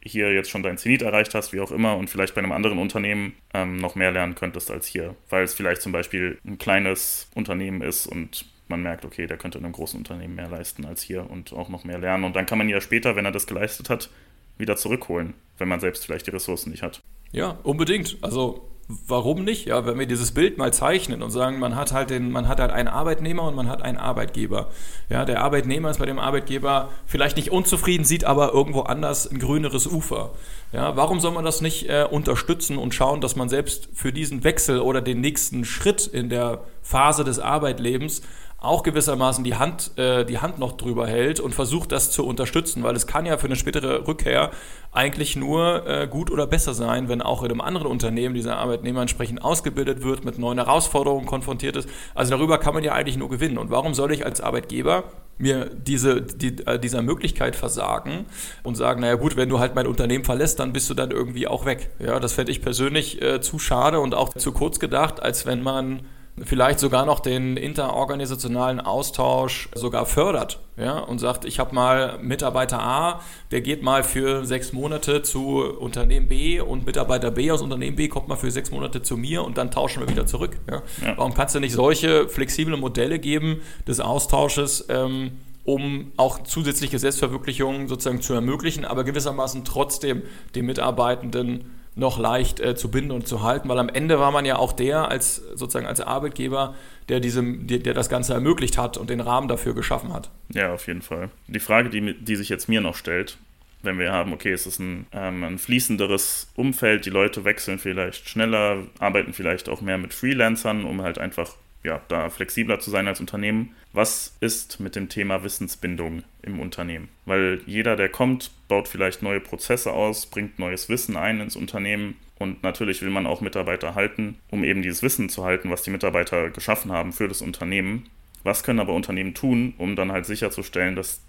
hier jetzt schon dein Zenit erreicht hast, wie auch immer, und vielleicht bei einem anderen Unternehmen ähm, noch mehr lernen könntest als hier, weil es vielleicht zum Beispiel ein kleines Unternehmen ist und man merkt, okay, der könnte in einem großen Unternehmen mehr leisten als hier und auch noch mehr lernen. Und dann kann man ja später, wenn er das geleistet hat, wieder zurückholen, wenn man selbst vielleicht die Ressourcen nicht hat. Ja, unbedingt. Also warum nicht? Ja, wenn wir dieses Bild mal zeichnen und sagen, man hat halt den, man hat halt einen Arbeitnehmer und man hat einen Arbeitgeber. Ja, der Arbeitnehmer ist bei dem Arbeitgeber vielleicht nicht unzufrieden, sieht aber irgendwo anders ein grüneres Ufer. Ja, warum soll man das nicht äh, unterstützen und schauen, dass man selbst für diesen Wechsel oder den nächsten Schritt in der Phase des Arbeitlebens auch gewissermaßen die Hand, äh, die Hand noch drüber hält und versucht, das zu unterstützen, weil es kann ja für eine spätere Rückkehr eigentlich nur äh, gut oder besser sein, wenn auch in einem anderen Unternehmen dieser Arbeitnehmer entsprechend ausgebildet wird, mit neuen Herausforderungen konfrontiert ist. Also darüber kann man ja eigentlich nur gewinnen. Und warum soll ich als Arbeitgeber mir diese, die, äh, dieser Möglichkeit versagen und sagen, naja gut, wenn du halt mein Unternehmen verlässt, dann bist du dann irgendwie auch weg. Ja, das fände ich persönlich äh, zu schade und auch zu kurz gedacht, als wenn man vielleicht sogar noch den interorganisationalen Austausch sogar fördert ja, und sagt, ich habe mal Mitarbeiter A, der geht mal für sechs Monate zu Unternehmen B und Mitarbeiter B aus Unternehmen B kommt mal für sechs Monate zu mir und dann tauschen wir wieder zurück. Ja. Ja. Warum kannst du nicht solche flexiblen Modelle geben des Austausches? Ähm, um auch zusätzliche Selbstverwirklichungen sozusagen zu ermöglichen, aber gewissermaßen trotzdem den Mitarbeitenden noch leicht äh, zu binden und zu halten, weil am Ende war man ja auch der als sozusagen als Arbeitgeber, der diesem, der, der das Ganze ermöglicht hat und den Rahmen dafür geschaffen hat. Ja, auf jeden Fall. Die Frage, die, die sich jetzt mir noch stellt, wenn wir haben, okay, es ist ein, ähm, ein fließenderes Umfeld, die Leute wechseln vielleicht schneller, arbeiten vielleicht auch mehr mit Freelancern, um halt einfach ja, da flexibler zu sein als Unternehmen. Was ist mit dem Thema Wissensbindung im Unternehmen? Weil jeder, der kommt, baut vielleicht neue Prozesse aus, bringt neues Wissen ein ins Unternehmen und natürlich will man auch Mitarbeiter halten, um eben dieses Wissen zu halten, was die Mitarbeiter geschaffen haben für das Unternehmen. Was können aber Unternehmen tun, um dann halt sicherzustellen, dass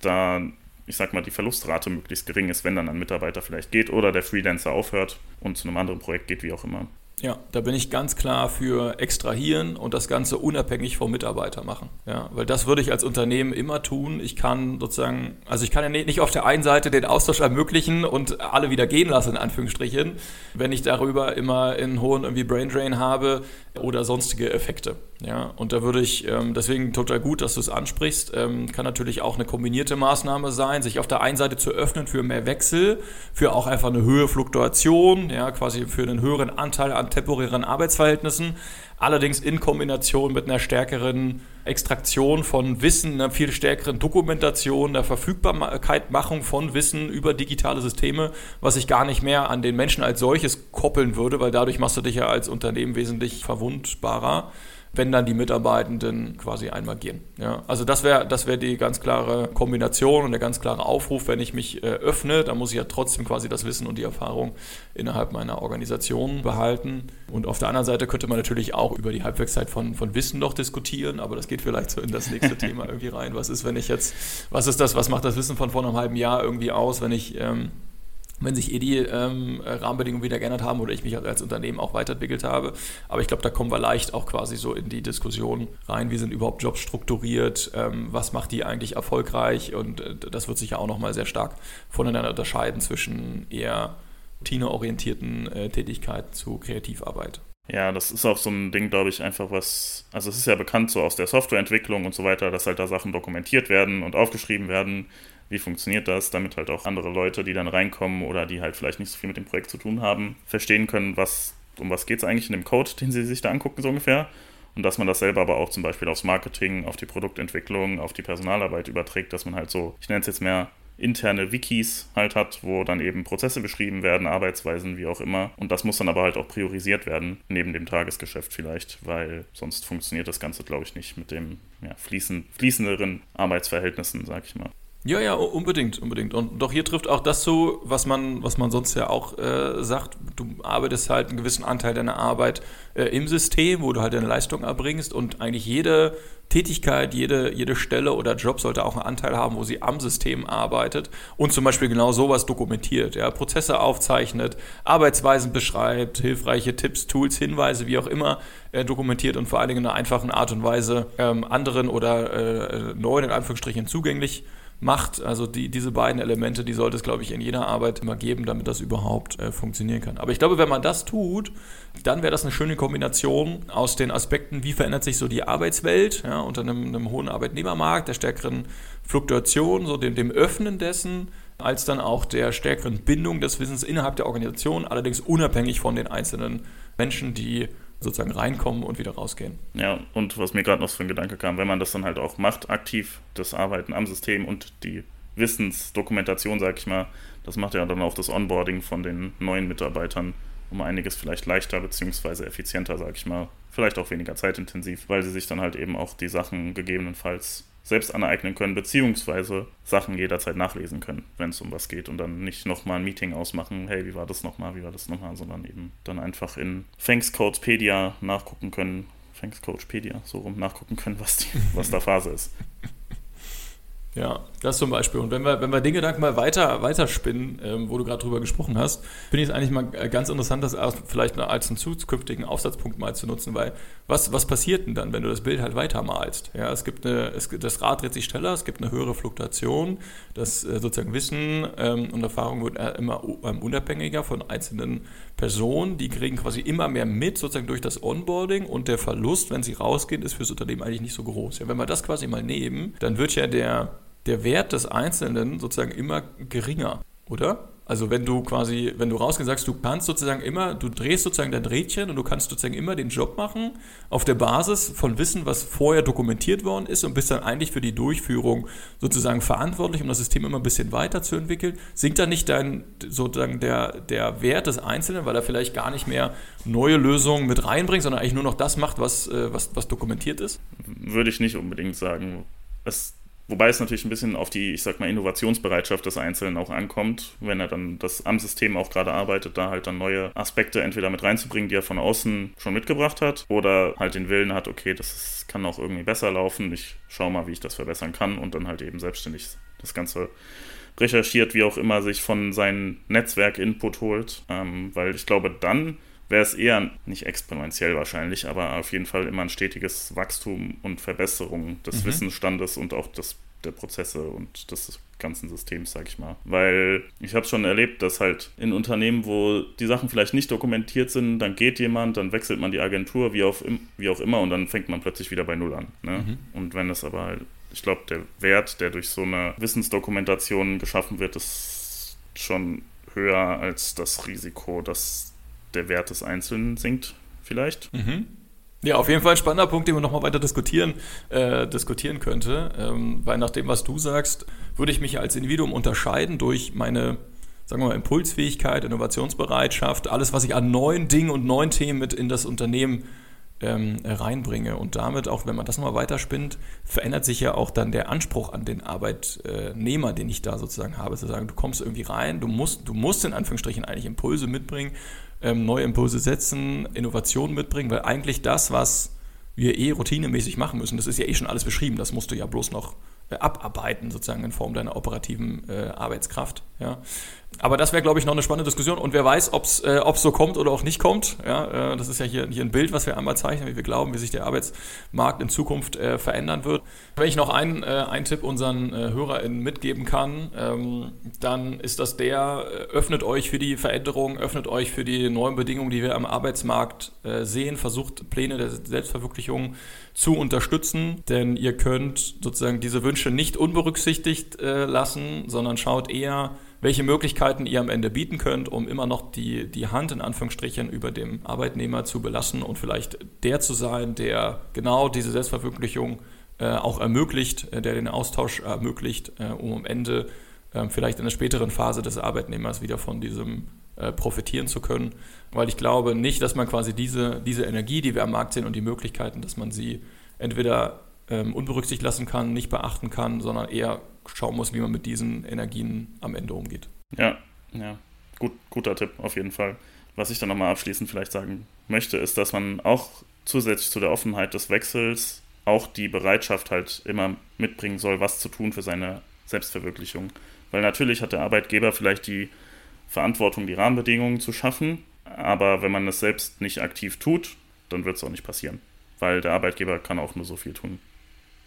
da, ich sag mal, die Verlustrate möglichst gering ist, wenn dann ein Mitarbeiter vielleicht geht oder der Freelancer aufhört und zu einem anderen Projekt geht, wie auch immer? Ja, da bin ich ganz klar für extrahieren und das Ganze unabhängig vom Mitarbeiter machen. Ja, weil das würde ich als Unternehmen immer tun. Ich kann sozusagen, also ich kann ja nicht auf der einen Seite den Austausch ermöglichen und alle wieder gehen lassen, in Anführungsstrichen, wenn ich darüber immer einen hohen irgendwie Braindrain habe oder sonstige Effekte. Ja, und da würde ich, ähm, deswegen total gut, dass du es ansprichst, ähm, kann natürlich auch eine kombinierte Maßnahme sein, sich auf der einen Seite zu öffnen für mehr Wechsel, für auch einfach eine höhere Fluktuation, ja, quasi für einen höheren Anteil an temporären Arbeitsverhältnissen, allerdings in Kombination mit einer stärkeren Extraktion von Wissen, einer viel stärkeren Dokumentation, einer Verfügbarkeitmachung von Wissen über digitale Systeme, was ich gar nicht mehr an den Menschen als solches koppeln würde, weil dadurch machst du dich ja als Unternehmen wesentlich verwundbarer wenn dann die Mitarbeitenden quasi einmal gehen. Ja, also das wäre das wär die ganz klare Kombination und der ganz klare Aufruf, wenn ich mich äh, öffne, dann muss ich ja trotzdem quasi das Wissen und die Erfahrung innerhalb meiner Organisation behalten. Und auf der anderen Seite könnte man natürlich auch über die Halbwertszeit von, von Wissen noch diskutieren, aber das geht vielleicht so in das nächste Thema irgendwie rein. Was ist, wenn ich jetzt, was ist das, was macht das Wissen von vor einem halben Jahr irgendwie aus, wenn ich ähm, wenn sich eh die ähm, Rahmenbedingungen wieder geändert haben oder ich mich als Unternehmen auch weiterentwickelt habe. Aber ich glaube, da kommen wir leicht auch quasi so in die Diskussion rein, wie sind überhaupt Jobs strukturiert, ähm, was macht die eigentlich erfolgreich und äh, das wird sich ja auch nochmal sehr stark voneinander unterscheiden zwischen eher routineorientierten äh, Tätigkeiten zu Kreativarbeit. Ja, das ist auch so ein Ding, glaube ich, einfach was, also es ist ja bekannt so aus der Softwareentwicklung und so weiter, dass halt da Sachen dokumentiert werden und aufgeschrieben werden, wie funktioniert das, damit halt auch andere Leute, die dann reinkommen oder die halt vielleicht nicht so viel mit dem Projekt zu tun haben, verstehen können, was, um was geht es eigentlich in dem Code, den sie sich da angucken, so ungefähr. Und dass man das selber aber auch zum Beispiel aufs Marketing, auf die Produktentwicklung, auf die Personalarbeit überträgt, dass man halt so, ich nenne es jetzt mehr interne Wikis halt hat, wo dann eben Prozesse beschrieben werden, Arbeitsweisen, wie auch immer. Und das muss dann aber halt auch priorisiert werden, neben dem Tagesgeschäft vielleicht, weil sonst funktioniert das Ganze, glaube ich, nicht mit dem ja, fließend, fließenderen Arbeitsverhältnissen, sag ich mal. Ja, ja, unbedingt, unbedingt. Und doch hier trifft auch das zu, was man, was man sonst ja auch äh, sagt. Du arbeitest halt einen gewissen Anteil deiner Arbeit äh, im System, wo du halt deine Leistung erbringst und eigentlich jede Tätigkeit, jede, jede Stelle oder Job sollte auch einen Anteil haben, wo sie am System arbeitet und zum Beispiel genau sowas dokumentiert, ja, Prozesse aufzeichnet, Arbeitsweisen beschreibt, hilfreiche Tipps, Tools, Hinweise, wie auch immer, äh, dokumentiert und vor allen Dingen in einer einfachen Art und Weise ähm, anderen oder äh, neuen in Anführungsstrichen zugänglich macht. Also die, diese beiden Elemente, die sollte es, glaube ich, in jeder Arbeit immer geben, damit das überhaupt äh, funktionieren kann. Aber ich glaube, wenn man das tut, dann wäre das eine schöne Kombination aus den Aspekten, wie verändert sich so die Arbeitswelt ja, unter einem, einem hohen Arbeitnehmermarkt, der stärkeren Fluktuation, so dem, dem Öffnen dessen, als dann auch der stärkeren Bindung des Wissens innerhalb der Organisation, allerdings unabhängig von den einzelnen Menschen, die sozusagen reinkommen und wieder rausgehen. Ja, und was mir gerade noch für ein Gedanke kam, wenn man das dann halt auch macht, aktiv das Arbeiten am System und die Wissensdokumentation, sag ich mal, das macht ja dann auch das Onboarding von den neuen Mitarbeitern um einiges vielleicht leichter bzw. effizienter, sag ich mal. Vielleicht auch weniger zeitintensiv, weil sie sich dann halt eben auch die Sachen gegebenenfalls selbst aneignen können, beziehungsweise Sachen jederzeit nachlesen können, wenn es um was geht und dann nicht nochmal ein Meeting ausmachen, hey, wie war das nochmal, wie war das nochmal, sondern eben dann einfach in Thanks-Codepedia nachgucken können, Thanks-Codepedia, so rum nachgucken können, was, die, was da Phase ist. Ja, das zum Beispiel. Und wenn wir, wenn wir den Gedanken mal weiter, weiter spinnen, ähm, wo du gerade drüber gesprochen hast, finde ich es eigentlich mal ganz interessant, das vielleicht als einen zukünftigen Aufsatzpunkt mal zu nutzen, weil was, was passiert denn dann, wenn du das Bild halt weitermalst? Ja, es gibt eine, es, das Rad dreht sich schneller, es gibt eine höhere Fluktuation, das äh, sozusagen Wissen ähm, und Erfahrung wird äh, immer ähm, unabhängiger von einzelnen Personen, die kriegen quasi immer mehr mit, sozusagen durch das Onboarding und der Verlust, wenn sie rausgehen, ist fürs Unternehmen eigentlich nicht so groß. Ja, wenn wir das quasi mal nehmen, dann wird ja der der Wert des Einzelnen sozusagen immer geringer, oder? Also wenn du quasi, wenn du rausgehst, sagst, du kannst sozusagen immer, du drehst sozusagen dein Rädchen und du kannst sozusagen immer den Job machen auf der Basis von Wissen, was vorher dokumentiert worden ist und bist dann eigentlich für die Durchführung sozusagen verantwortlich, um das System immer ein bisschen weiterzuentwickeln. Sinkt dann nicht dein sozusagen der, der Wert des Einzelnen, weil er vielleicht gar nicht mehr neue Lösungen mit reinbringt, sondern eigentlich nur noch das macht, was, äh, was, was dokumentiert ist? Würde ich nicht unbedingt sagen. Es Wobei es natürlich ein bisschen auf die, ich sag mal, Innovationsbereitschaft des Einzelnen auch ankommt, wenn er dann das am System auch gerade arbeitet, da halt dann neue Aspekte entweder mit reinzubringen, die er von außen schon mitgebracht hat, oder halt den Willen hat, okay, das kann auch irgendwie besser laufen, ich schau mal, wie ich das verbessern kann und dann halt eben selbstständig das Ganze recherchiert, wie auch immer, sich von seinem Netzwerk Input holt, ähm, weil ich glaube, dann wäre es eher nicht exponentiell wahrscheinlich, aber auf jeden Fall immer ein stetiges Wachstum und Verbesserung des mhm. Wissensstandes und auch des, der Prozesse und des ganzen Systems, sag ich mal. Weil ich habe schon erlebt, dass halt in Unternehmen, wo die Sachen vielleicht nicht dokumentiert sind, dann geht jemand, dann wechselt man die Agentur, wie, auf, wie auch immer, und dann fängt man plötzlich wieder bei Null an. Ne? Mhm. Und wenn es aber halt, ich glaube, der Wert, der durch so eine Wissensdokumentation geschaffen wird, ist schon höher als das Risiko, dass der Wert des Einzelnen sinkt, vielleicht. Mhm. Ja, auf jeden Fall ein spannender Punkt, den man nochmal weiter diskutieren, äh, diskutieren könnte. Ähm, weil nach dem, was du sagst, würde ich mich als Individuum unterscheiden durch meine, sagen wir mal, Impulsfähigkeit, Innovationsbereitschaft, alles, was ich an neuen Dingen und neuen Themen mit in das Unternehmen ähm, reinbringe. Und damit, auch wenn man das nochmal weiterspinnt, verändert sich ja auch dann der Anspruch an den Arbeitnehmer, den ich da sozusagen habe, zu sagen, du kommst irgendwie rein, du musst, du musst in Anführungsstrichen eigentlich Impulse mitbringen, ähm, neue Impulse setzen, Innovationen mitbringen, weil eigentlich das, was wir eh routinemäßig machen müssen, das ist ja eh schon alles beschrieben, das musst du ja bloß noch äh, abarbeiten, sozusagen in Form deiner operativen äh, Arbeitskraft. Ja. Aber das wäre, glaube ich, noch eine spannende Diskussion. Und wer weiß, ob es äh, so kommt oder auch nicht kommt. Ja, äh, das ist ja hier, hier ein Bild, was wir einmal zeichnen, wie wir glauben, wie sich der Arbeitsmarkt in Zukunft äh, verändern wird. Wenn ich noch einen, äh, einen Tipp unseren äh, HörerInnen mitgeben kann, ähm, dann ist das der, äh, öffnet euch für die Veränderung, öffnet euch für die neuen Bedingungen, die wir am Arbeitsmarkt äh, sehen, versucht Pläne der Selbstverwirklichung zu unterstützen, denn ihr könnt sozusagen diese Wünsche nicht unberücksichtigt lassen, sondern schaut eher, welche Möglichkeiten ihr am Ende bieten könnt, um immer noch die, die Hand in Anführungsstrichen über dem Arbeitnehmer zu belassen und vielleicht der zu sein, der genau diese Selbstverwirklichung äh, auch ermöglicht, äh, der den Austausch ermöglicht, äh, um am Ende äh, vielleicht in der späteren Phase des Arbeitnehmers wieder von diesem profitieren zu können. Weil ich glaube nicht, dass man quasi diese, diese Energie, die wir am Markt sehen und die Möglichkeiten, dass man sie entweder ähm, unberücksichtigt lassen kann, nicht beachten kann, sondern eher schauen muss, wie man mit diesen Energien am Ende umgeht. Ja, ja. Gut, guter Tipp, auf jeden Fall. Was ich dann nochmal abschließend vielleicht sagen möchte, ist, dass man auch zusätzlich zu der Offenheit des Wechsels auch die Bereitschaft halt immer mitbringen soll, was zu tun für seine Selbstverwirklichung. Weil natürlich hat der Arbeitgeber vielleicht die Verantwortung, die Rahmenbedingungen zu schaffen, aber wenn man es selbst nicht aktiv tut, dann wird es auch nicht passieren. Weil der Arbeitgeber kann auch nur so viel tun,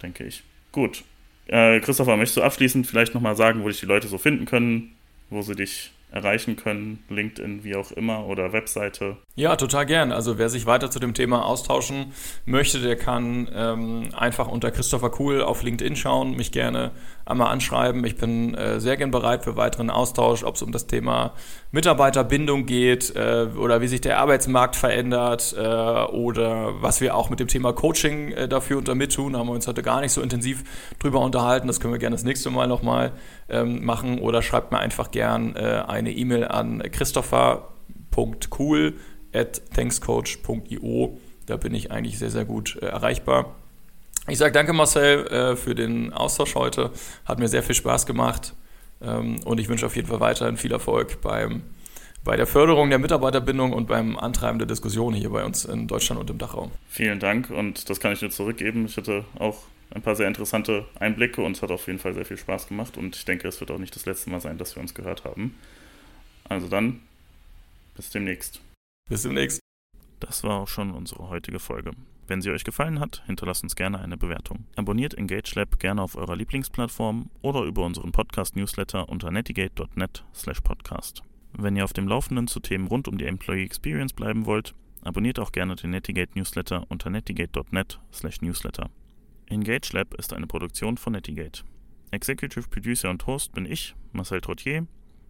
denke ich. Gut, äh, Christopher, möchtest du abschließend vielleicht nochmal sagen, wo dich die Leute so finden können, wo sie dich erreichen können, LinkedIn, wie auch immer, oder Webseite? Ja, total gern. Also wer sich weiter zu dem Thema austauschen möchte, der kann ähm, einfach unter Christopher Kuhl auf LinkedIn schauen, mich gerne einmal anschreiben. Ich bin äh, sehr gern bereit für weiteren Austausch, ob es um das Thema Mitarbeiterbindung geht äh, oder wie sich der Arbeitsmarkt verändert äh, oder was wir auch mit dem Thema Coaching äh, dafür und damit tun. Da haben wir uns heute gar nicht so intensiv drüber unterhalten. Das können wir gerne das nächste Mal nochmal ähm, machen oder schreibt mir einfach gern äh, eine E-Mail an christopher.cool at thankscoach.io. Da bin ich eigentlich sehr, sehr gut äh, erreichbar. Ich sage danke, Marcel, äh, für den Austausch heute. Hat mir sehr viel Spaß gemacht. Ähm, und ich wünsche auf jeden Fall weiterhin viel Erfolg beim, bei der Förderung der Mitarbeiterbindung und beim Antreiben der Diskussionen hier bei uns in Deutschland und im Dachraum. Vielen Dank und das kann ich nur zurückgeben. Ich hatte auch ein paar sehr interessante Einblicke und es hat auf jeden Fall sehr viel Spaß gemacht und ich denke, es wird auch nicht das letzte Mal sein, dass wir uns gehört haben. Also dann, bis demnächst. Bis demnächst. Das war auch schon unsere heutige Folge. Wenn sie euch gefallen hat, hinterlasst uns gerne eine Bewertung. Abonniert Engage Lab gerne auf eurer Lieblingsplattform oder über unseren Podcast-Newsletter unter netigate.net/podcast. Wenn ihr auf dem Laufenden zu Themen rund um die Employee Experience bleiben wollt, abonniert auch gerne den Netigate Newsletter unter netigate.net/newsletter. Engage Lab ist eine Produktion von Netigate. Executive Producer und Host bin ich, Marcel Trottier.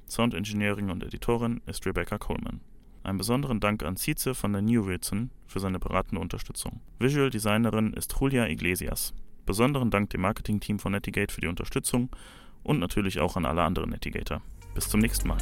Sound Engineering und Editorin ist Rebecca Coleman. Einen besonderen Dank an Cice von der New Wilson für seine beratende Unterstützung. Visual Designerin ist Julia Iglesias. Besonderen Dank dem Marketingteam von Netigate für die Unterstützung und natürlich auch an alle anderen Netigator. Bis zum nächsten Mal.